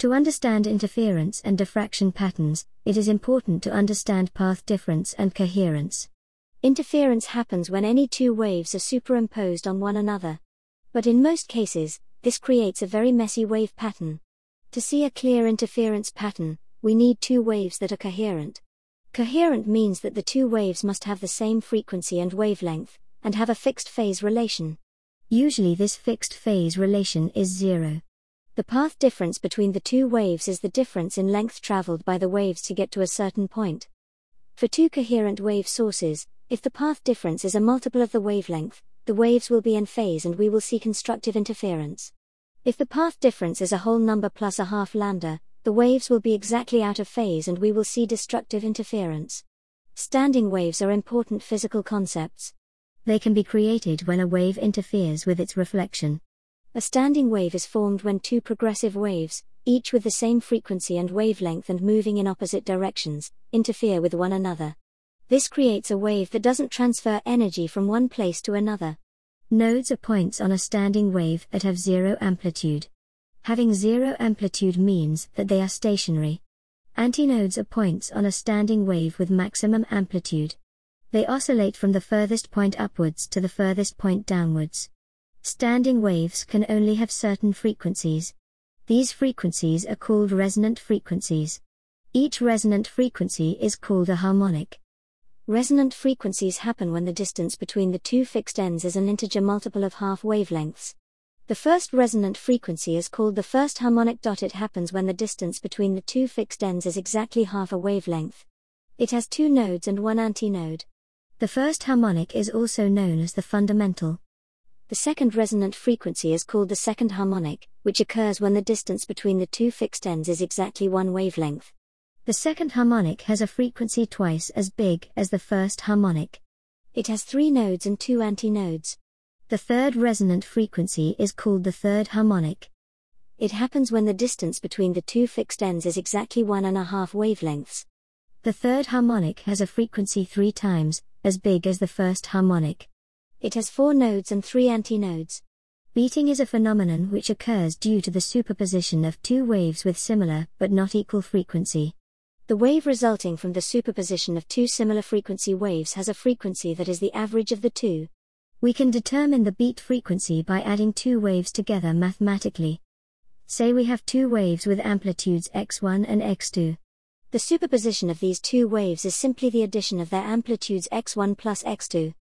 To understand interference and diffraction patterns, it is important to understand path difference and coherence. Interference happens when any two waves are superimposed on one another. But in most cases, this creates a very messy wave pattern. To see a clear interference pattern, we need two waves that are coherent. Coherent means that the two waves must have the same frequency and wavelength, and have a fixed phase relation. Usually, this fixed phase relation is zero. The path difference between the two waves is the difference in length traveled by the waves to get to a certain point. For two coherent wave sources, if the path difference is a multiple of the wavelength, the waves will be in phase and we will see constructive interference. If the path difference is a whole number plus a half lambda, the waves will be exactly out of phase and we will see destructive interference. Standing waves are important physical concepts. They can be created when a wave interferes with its reflection. A standing wave is formed when two progressive waves, each with the same frequency and wavelength and moving in opposite directions, interfere with one another. This creates a wave that doesn't transfer energy from one place to another. Nodes are points on a standing wave that have zero amplitude. Having zero amplitude means that they are stationary. Antinodes are points on a standing wave with maximum amplitude. They oscillate from the furthest point upwards to the furthest point downwards. Standing waves can only have certain frequencies. These frequencies are called resonant frequencies. Each resonant frequency is called a harmonic. Resonant frequencies happen when the distance between the two fixed ends is an integer multiple of half wavelengths. The first resonant frequency is called the first harmonic. It happens when the distance between the two fixed ends is exactly half a wavelength. It has two nodes and one antinode. The first harmonic is also known as the fundamental. The second resonant frequency is called the second harmonic, which occurs when the distance between the two fixed ends is exactly one wavelength. The second harmonic has a frequency twice as big as the first harmonic. It has three nodes and two antinodes. The third resonant frequency is called the third harmonic. It happens when the distance between the two fixed ends is exactly one and a half wavelengths. The third harmonic has a frequency three times as big as the first harmonic. It has four nodes and three antinodes. Beating is a phenomenon which occurs due to the superposition of two waves with similar but not equal frequency. The wave resulting from the superposition of two similar frequency waves has a frequency that is the average of the two. We can determine the beat frequency by adding two waves together mathematically. Say we have two waves with amplitudes x1 and x2. The superposition of these two waves is simply the addition of their amplitudes x1 plus x2.